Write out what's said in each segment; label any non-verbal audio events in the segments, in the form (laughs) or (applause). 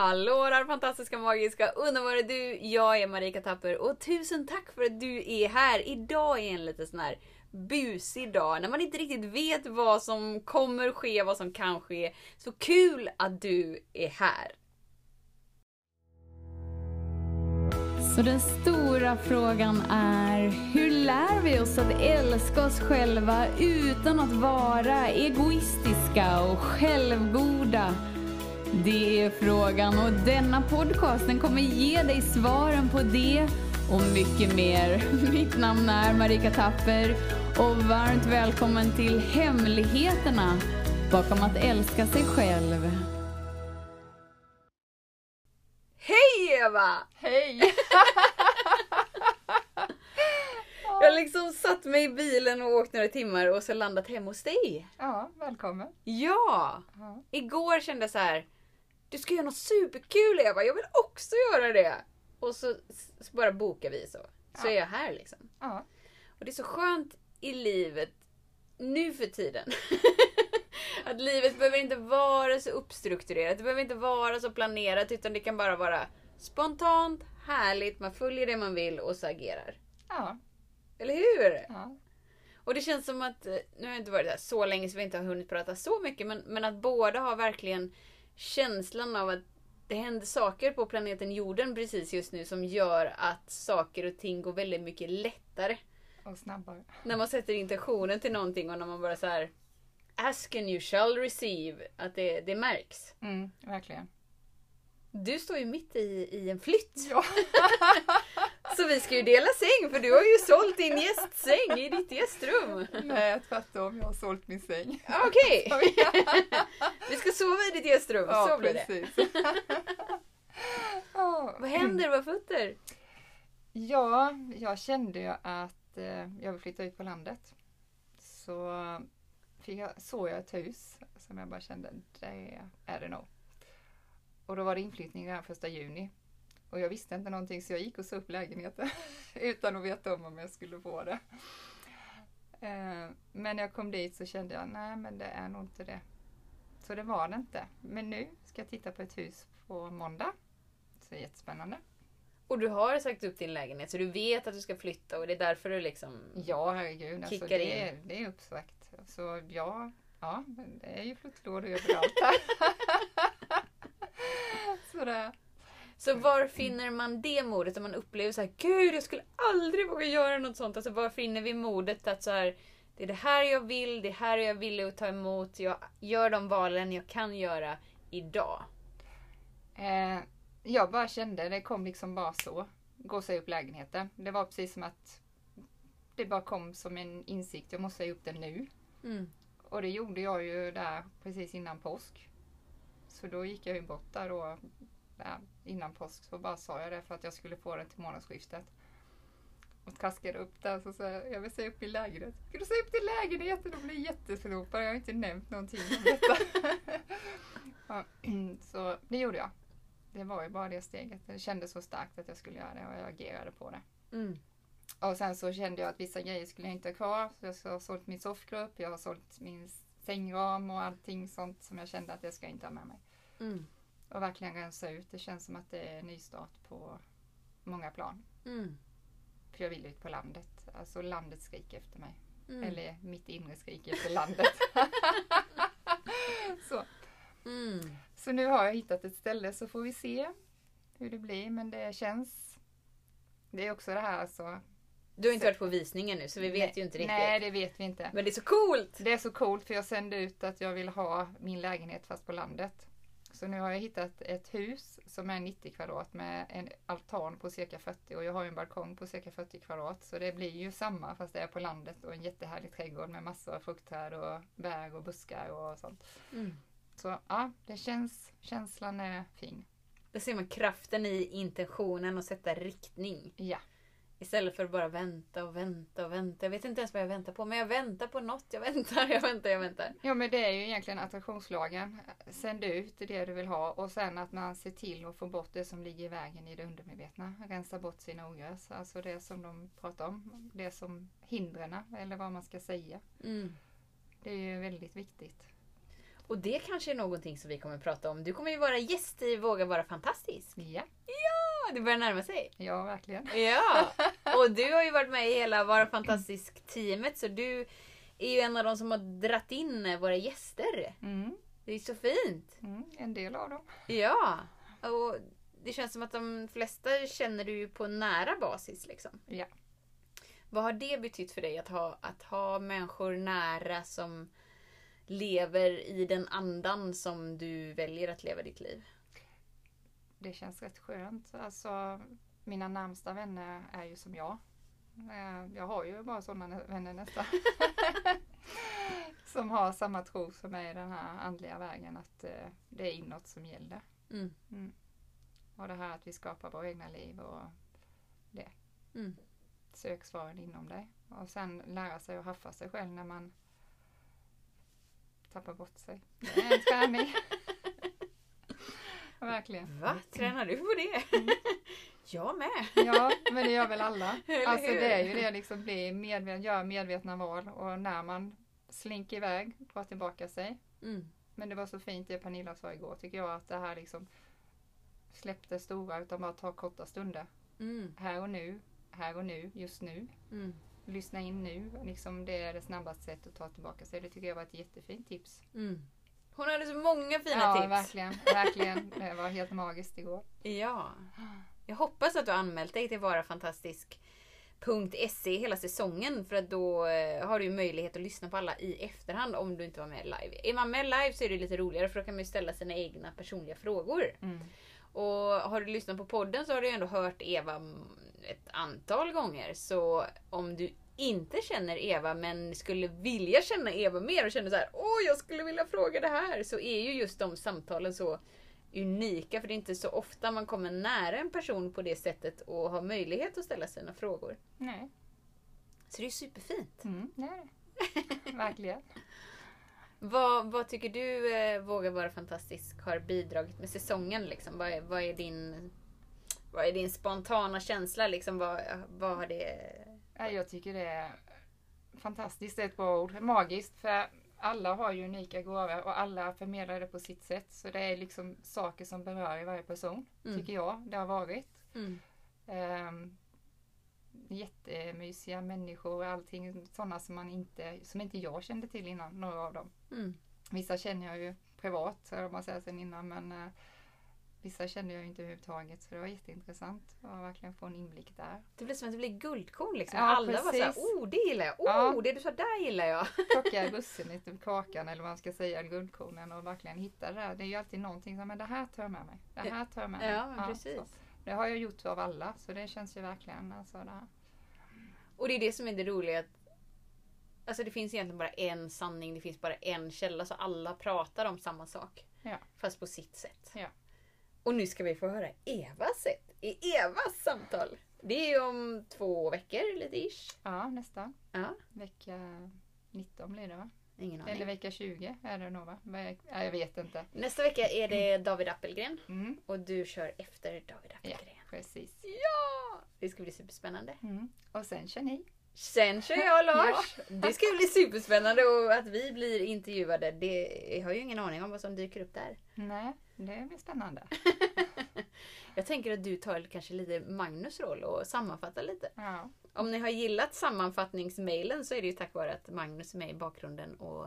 Hallå där fantastiska, magiska, underbara du! Jag är Marika Tapper och tusen tack för att du är här. Idag är en lite sån här busig dag när man inte riktigt vet vad som kommer ske, vad som kan ske. Så kul att du är här! Så den stora frågan är, hur lär vi oss att älska oss själva utan att vara egoistiska och självgoda? Det är frågan och denna podcast den kommer ge dig svaren på det och mycket mer. (laughs) Mitt namn är Marika Tapper och varmt välkommen till Hemligheterna bakom att älska sig själv. Hej Eva! Hej! (laughs) Jag har liksom satt mig i bilen och åkt några timmar och så landat hemma hos dig. Ja, välkommen. Ja! Ja. Igår kände jag så här. Du ska göra något superkul Eva, jag vill också göra det! Och så, så bara bokar vi så. Så Ja. är jag här liksom. Ja. Och det är så skönt i livet nu för tiden. (laughs) att livet behöver inte vara så uppstrukturerat. Det behöver inte vara så planerat utan det kan bara vara spontant, härligt, man följer det man vill och så agerar. Ja. Eller hur? ja. Och det känns som att, eh, nu har jag inte varit här så länge så vi inte har hunnit prata så mycket, men, men att båda har verkligen känslan av att det händer saker på planeten jorden precis just nu som gör att saker och ting går väldigt mycket lättare. Och snabbare. När man sätter intentionen till någonting och när man bara så här Ask and you shall receive. Att det, det märks. Mm, verkligen. Du står ju mitt i, i en flytt. Ja. (laughs) Så vi ska ju dela säng för du har ju sålt din gästsäng i ditt gästrum. Nej, tvärtom. Jag har sålt min säng. Okej. (laughs) Vi ska sova i ditt gästrum. Ja, så blir det. precis. (laughs) Ja. Vad händer? Vad fötter? Ja, jag kände ju att eh, jag vill flytta ut på landet. Så fick jag, såg jag ett hus som jag bara kände, det är det nog. Och då var det inflyttning redan första juni. Och jag visste inte någonting så jag gick och såg upp lägenheten (laughs) utan att veta om om jag skulle få det. Eh, Men när jag kom dit så kände jag, nej men det är nog inte det. Så det var det inte. Men nu ska jag titta på ett hus på måndag. Så det är jättespännande. Och du har sagt upp din lägenhet så du vet att du ska flytta och det är därför du liksom... Ja, herregud. Alltså, det, är, det är uppsagt. Så ja, ja, det är ju fluttlådor överallt här. (laughs) Sådär. Så var finner man det modet om man upplever så här, gud jag skulle aldrig våga göra något sånt. Alltså var finner vi modet att så här, det är det här jag vill, det här är jag villig att ta emot. Jag gör de valen jag kan göra idag. Eh, jag bara kände, det kom liksom bara så. Gå och säga upp lägenheten. Det var precis som att det bara kom som en insikt. Jag måste säga upp den nu. Mm. Och det gjorde jag ju där precis innan påsk. Så då gick jag ju bort där då där innan påsk. Så bara sa jag det för att jag skulle få den till månadsskiftet. Och traskade upp där så sa jag, jag vill säga upp min lägenhet. Ska du säga upp din lägenhet? Och de blev jätteförlopade. Jag har inte nämnt någonting om detta. (laughs) ja, (clears throat) så det gjorde jag. Det var ju bara det steget. Det kändes så starkt att jag skulle göra det och jag agerade på det. Mm. Och sen så kände jag att vissa grejer skulle jag inte ha kvar. Så jag har sålt min soffgrupp, jag har sålt min sängram och allting sånt som jag kände att jag ska inte ha med mig. Mm. Och verkligen rensa ut. Det känns som att det är nystart på många plan. Mm. För jag vill ut på landet. Alltså landet skriker efter mig. Mm. Eller mitt inre skriker efter landet. (laughs) så. Mm. så nu har jag hittat ett ställe så får vi se hur det blir. Men det känns... Det är också det här alltså. Du har inte varit på visningen nu så vi vet Nej, ju inte riktigt. Nej, det vet vi inte. Men det är så coolt! Det är så coolt för jag sände ut att jag vill ha min lägenhet fast på landet. Så nu har jag hittat ett hus som är 90 kvadrat med en altan på cirka 40 och jag har en balkong på cirka 40 kvadrat. Så det blir ju samma fast det är på landet och en jättehärlig trädgård med massor av fruktträd och bär och buskar och sånt. Mm. Så ja, det känns, känslan är fin. Där ser man kraften i intentionen och sätta riktning. Ja, Istället för att bara vänta och vänta och vänta. Jag vet inte ens vad jag väntar på. Men jag väntar på något. Jag väntar, jag väntar, jag väntar. ja men det är ju egentligen attraktionslagen. Sänd ut det du vill ha och sen att man ser till att få bort det som ligger i vägen i det undermedvetna. Rensa bort sina ogräs. Alltså det som de pratar om. Det som hindren eller vad man ska säga. Mm. Det är ju väldigt viktigt. Och det kanske är någonting som vi kommer prata om. Du kommer ju vara gäst i Våga vara fantastisk. Ja, Ja, det börjar närma sig. ja verkligen. Ja, (laughs) och du har ju varit med i hela Vara fantastisk-teamet så du är ju en av de som har dratt in våra gäster. Mm, Det är så fint. mm, en del av dem. Ja, och det känns som att de flesta känner du ju på nära basis liksom. Ja. Vad har det betytt för dig att ha, att ha människor nära som lever i den andan som du väljer att leva ditt liv? Det känns rätt skönt. Alltså, mina närmsta vänner är ju som jag. Eh, Jag har ju bara sådana vänner nästan. (laughs) som har samma tro som mig i den här andliga vägen att eh, det är inåt som gäller. Mm. Och det här att vi skapar våra egna liv och Mm. sök svaren inom dig. Och sen lära sig att haffa sig själv när man tappar bort sig. Det är en träning. (laughs) Verkligen. Va? Tränar du på det? (laughs) Jag med. Ja, men det gör väl alla. (laughs) Alltså det är ju det liksom, bli medveten, göra medvetna val och när man slinker iväg, dra tillbaka sig. Mm. Men det var så fint det Pernilla sa igår tycker jag att det här liksom släpp det stora utan bara ta korta stunder. Mm. Här och nu, här och nu, just nu. Mm. Lyssna in nu, liksom det är det snabbaste sättet att ta tillbaka sig. Det tycker jag var ett jättefint tips. Mm. Hon hade så många fina ja, tips. verkligen, verkligen. Det var helt magiskt igår. Ja. Jag hoppas att du har anmält dig till Vara Fantastisk.se hela säsongen för att då eh, har du möjlighet att lyssna på alla i efterhand om du inte var med live. Är man med live så är det lite roligare för då kan man ju ställa sina egna personliga frågor. Mm. Och har du lyssnat på podden så har du ju ändå hört Eva ett antal gånger. Så om du inte känner Eva men skulle vilja känna Eva mer och känner så här, åh jag skulle vilja fråga det här. Så är ju just de samtalen så unika för det är inte så ofta man kommer nära en person på det sättet och har möjlighet att ställa sina frågor. Nej, Så det är superfint. mm, det är det. Verkligen. (laughs) Vad, vad tycker du eh, Våga vara fantastisk har bidragit med säsongen? Liksom? Vad, är, vad, är din, vad är din spontana känsla? Liksom? Vad, vad har det... Ja, Jag tycker det är fantastiskt, det är ett bra ord. Magiskt, för alla har ju unika gåvor och alla förmedlar det på sitt sätt. Så det är liksom saker som berör i varje person, Mm. tycker jag. Det har varit. Mm. Um, jättemysiga människor och allting sådana som man inte, som inte jag kände till innan, några av dem. Mm. Vissa känner jag ju privat, eller man säger sen innan, men eh, vissa kände jag inte överhuvudtaget. Så det var jätteintressant att verkligen få en inblick där. Det blir som att det blir guldkorn liksom. Ja, Alla var såhär, precis. oh det gillar jag, oh Ja. det du sa där gillar jag. (laughs) plocka russinet ur kakan eller vad man ska säga, guldkornen och verkligen hitta det där. Det är ju alltid någonting som, men det här tar jag med mig. Det här tar jag med mig. Ja, precis. Det har jag gjort av alla, så det känns ju verkligen alltså det här. Och det är det som är det roliga. Att, alltså det finns egentligen bara en sanning, det finns bara en källa. Så alla pratar om samma sak. Ja. Fast på sitt sätt. Ja. Och nu ska vi få höra Evas sätt. I Evas samtal. Det är om två veckor lite ish. Ja, nästan. Ja, Vecka 19 blir det va? ingen aning. Eller vecka 20 är det nog va? Ja, jag vet inte. Nästa vecka är det David Appelgren. Mm, Och du kör efter David Appelgren. precis. Ja! Det ska bli superspännande. Mm. Och sen kör ni. Sen kör jag och Lars. Det ska bli superspännande och att vi blir intervjuade. Det, jag har ju ingen aning om vad som dyker upp där. Nej, det blir spännande. (laughs) Jag tänker att du tar kanske lite Magnus roll och sammanfattar lite. Ja, Om ni har gillat sammanfattningsmailen så är det ju tack vare att Magnus är med i bakgrunden och,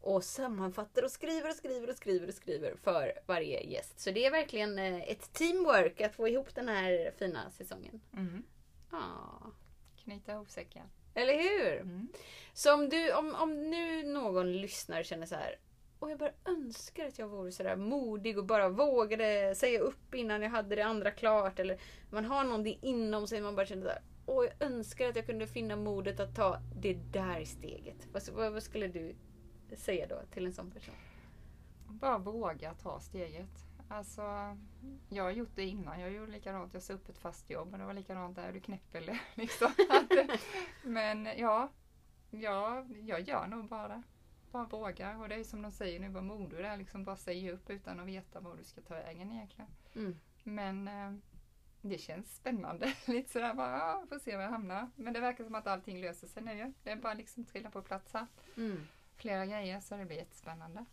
och sammanfattar och skriver och skriver och skriver och skriver för varje gäst. Så det är verkligen eh, ett teamwork att få ihop den här fina säsongen. mm. Ja. Knyta ihop säcken. Eller hur? Mm. Så om, du, om, om nu någon lyssnar och känner så här. Och jag bara önskar att jag vore sådär modig och bara vågade säga upp innan jag hade det andra klart. Eller man har någonting inom sig man bara känner så här. Åh, jag önskar att jag kunde finna modet att ta det där steget. Vad, vad, vad skulle du säga då till en sån person? Bara våga ta steget. Alltså, jag har gjort det innan. Jag gjorde likadant. Jag sa upp ett fast jobb och det var likadant där. Du knäpper eller (laughs) liksom. Men ja, ja, jag gör nog bara. Bara våga. Och det är som de säger nu, vad modig du är. Liksom bara säga upp utan att veta var du ska ta vägen egentligen. Mm. Men eh, det känns spännande. (laughs) Lite sådär bara, ja, får se var jag hamnar. Men det verkar som att allting löser sig nu. Det är bara liksom trilla på plats här. Mm. Flera grejer så det blir jättespännande.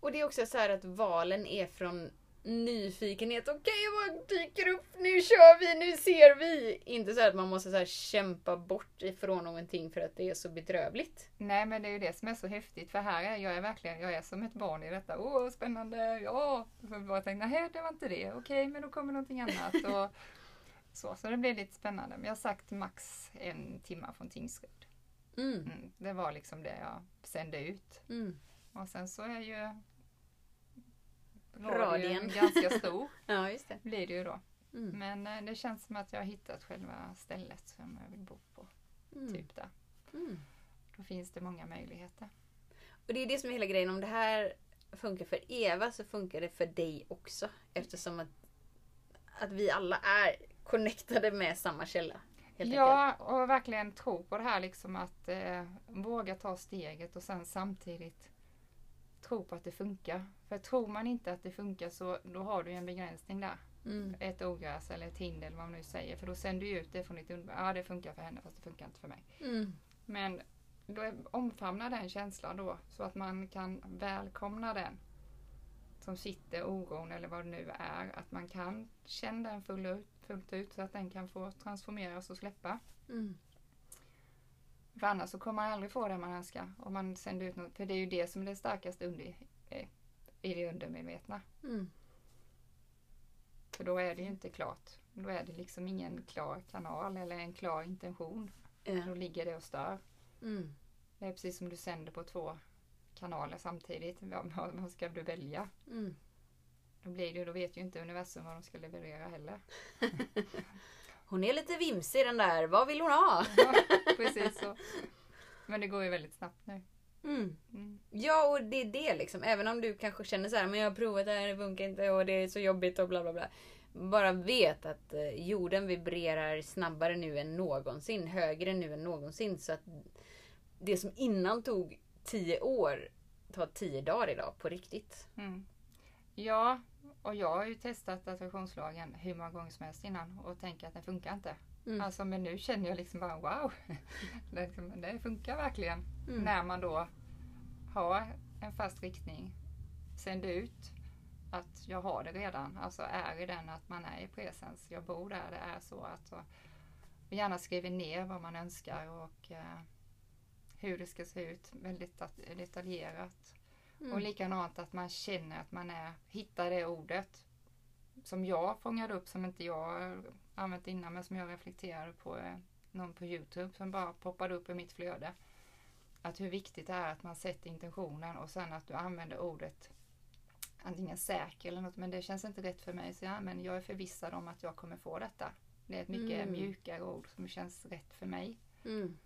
Och det är också så här att valen är från nyfikenhet. Okej, vad dyker upp? Nu kör vi, nu ser vi! Inte så att man måste så här kämpa bort ifrån någonting för att det är så bedrövligt. Nej men det är ju det som är så häftigt för här är jag är verkligen, jag är som ett barn i detta. Åh spännande, ja! Jag bara tänkte, nej det var inte det, okej men då kommer någonting annat. (laughs) Och så, så det blir lite spännande. Men jag har sagt max en timme från Tingsryd. Mm. Mm, det var liksom det jag sände ut. Mm. Och sen så är ju Radien. radien (laughs) ganska stor. (laughs) Ja, just det. blir det ju då. Mm. Men eh, det känns som att jag har hittat själva stället som jag vill bo på. Mm. Typ där. Mm. Då finns det många möjligheter. Och det är det som är hela grejen. Om det här funkar för Eva så funkar det för dig också. Eftersom att, att vi alla är connectade med samma källa. Helt enkelt. Ja, och verkligen tro på det här liksom att eh, våga ta steget och sen samtidigt tro på att det funkar. För tror man inte att det funkar så då har du en begränsning där. Mm. Ett ogräs eller ett hinder eller vad man nu säger. För då sänder du ut det från ditt underbara. Ja, det funkar för henne fast det funkar inte för mig. Mm. Men då omfamna den känslan då så att man kan välkomna den som sitter, oron eller vad det nu är. Att man kan känna den full ut, fullt ut så att den kan få transformeras och släppa. Mm. För annars så kommer man aldrig få det man önskar. Om man sänder ut något, för det är ju det som är det starkaste under, i det undermedvetna. Mm. För då är det ju inte klart. Då är det liksom ingen klar kanal eller en klar intention. Då Ja. ligger det och stör. Mm. Det är precis som du sänder på två kanaler samtidigt. Vad, ska du välja? Mm. Då, blir det, då vet ju inte universum vad de ska leverera heller. (laughs) Hon är lite vimsig den där. Vad vill hon ha? Ja, precis så. (laughs) Men det går ju väldigt snabbt nu. Mm. Mm. Ja, och det är det liksom. Även om du kanske känner så här, men jag har provat det här, det funkar inte och det är så jobbigt och bla bla bla. Bara vet att eh, jorden vibrerar snabbare nu än någonsin, högre nu än någonsin. Så att det som innan tog tio år tar tio dagar idag på riktigt. Mm. Ja, och jag har ju testat attraktionslagen hur många gånger som helst innan och tänker att den funkar inte. Mm. Alltså, men nu känner jag liksom bara wow, (laughs) det, det funkar verkligen. Mm. När man då har en fast riktning, sänder ut att jag har det redan. Alltså är i den att man är i presens. Jag bor där, det är så att och gärna skriver ner vad man önskar och eh, hur det ska se ut väldigt detaljerat. Mm. Och likadant att man känner att man är, hittar det ordet som jag fångade upp som inte jag använt innan men som jag reflekterade på eh, någon på Youtube som bara poppade upp i mitt flöde. Att hur viktigt det är att man sätter intentionen och sen att du använder ordet antingen säker eller något men det känns inte rätt för mig så ja, men jag är förvissad om att jag kommer få detta. Det är ett mycket Mm. mjukare ord som känns rätt för mig. Mm.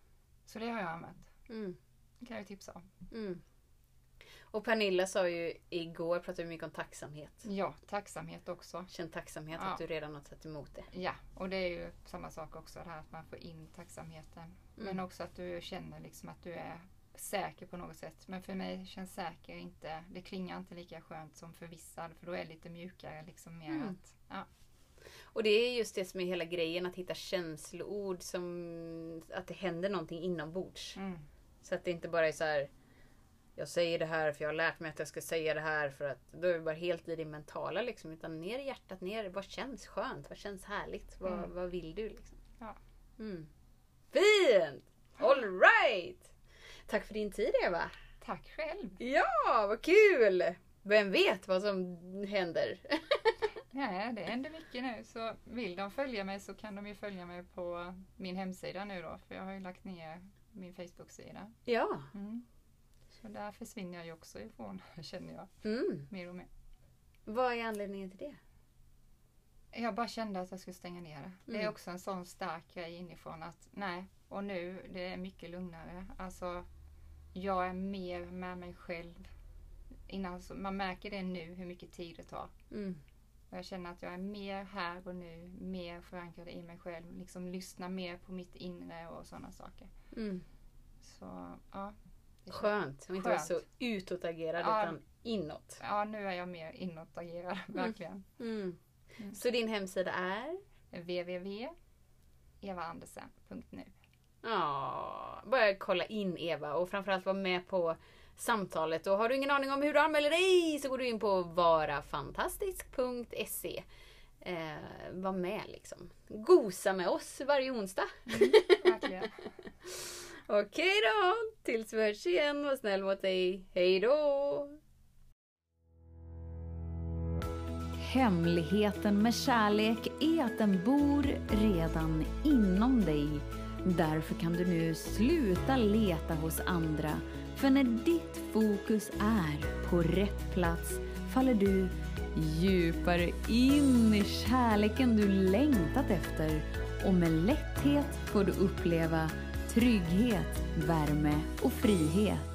Så det har jag använt. Mm. Det kan jag tipsa om. Mm. Och Pernilla sa ju igår, pratade vi mycket om tacksamhet. Ja, tacksamhet också. Känn tacksamhet Ja. att du redan har tagit emot det. Ja, och det är ju samma sak också det här att man får in tacksamheten. Men Mm. också att du känner liksom att du är säker på något sätt. Men för mig känns säker inte, det klingar inte lika skönt som förvissad för då är det lite mjukare liksom mer Mm. att, ja. Och det är just det som är hela grejen, att hitta känsloord som att det händer någonting inombords. Mm. Så att det inte bara är så här. Jag säger det här för jag har lärt mig att jag ska säga det här för att då är vi bara helt i det mentala liksom. Utan ner i hjärtat, ner. Vad känns skönt? Vad känns härligt? Vad, Mm. vad vill du liksom? Ja. Mm. Fint! All right! Tack för din tid Eva. Tack själv! Ja, vad kul! Vem vet vad som händer? (laughs) Nej, det händer mycket nu så vill de följa mig så kan de ju följa mig på min hemsida nu då för jag har ju lagt ner min Facebook-sida. ja. Mm. Så där försvinner jag ju också ifrån (laughs) känner jag Mm. mer och mer. Vad är anledningen till det? Jag bara kände att jag skulle stänga ner det. Det är Mm. också en sån stark grej inifrån att nej, och nu det är mycket lugnare. Alltså, jag är mer med mig själv. Innan, så, man märker det nu hur mycket tid det tar. Mm. Och jag känner att jag är mer här och nu, mer förankrad i mig själv. Liksom lyssna mer på mitt inre och sådana saker. Mm. Så ja. Känns- Skönt. Och inte vara så utåtagerad Ja. utan inåt. Ja, nu är jag mer inåtagerad, verkligen. Mm. Mm. Så din hemsida är? www.evaandersen.nu Ja, bara kolla in Eva och framförallt vara med på samtalet. Och har du ingen aning om hur du anmäler dig så går du in på varafantastisk.se. Eh, var med liksom. Gosa med oss varje onsdag. Verkligen. (laughs) Okej då, tills vi hörs igen. Var snäll mot dig. Hej då! Hemligheten med kärlek är att den bor redan inom dig. Därför kan du nu sluta leta hos andra. För när ditt fokus är på rätt plats faller du djupare in i kärleken du längtat efter och med lätthet får du uppleva trygghet, värme och frihet.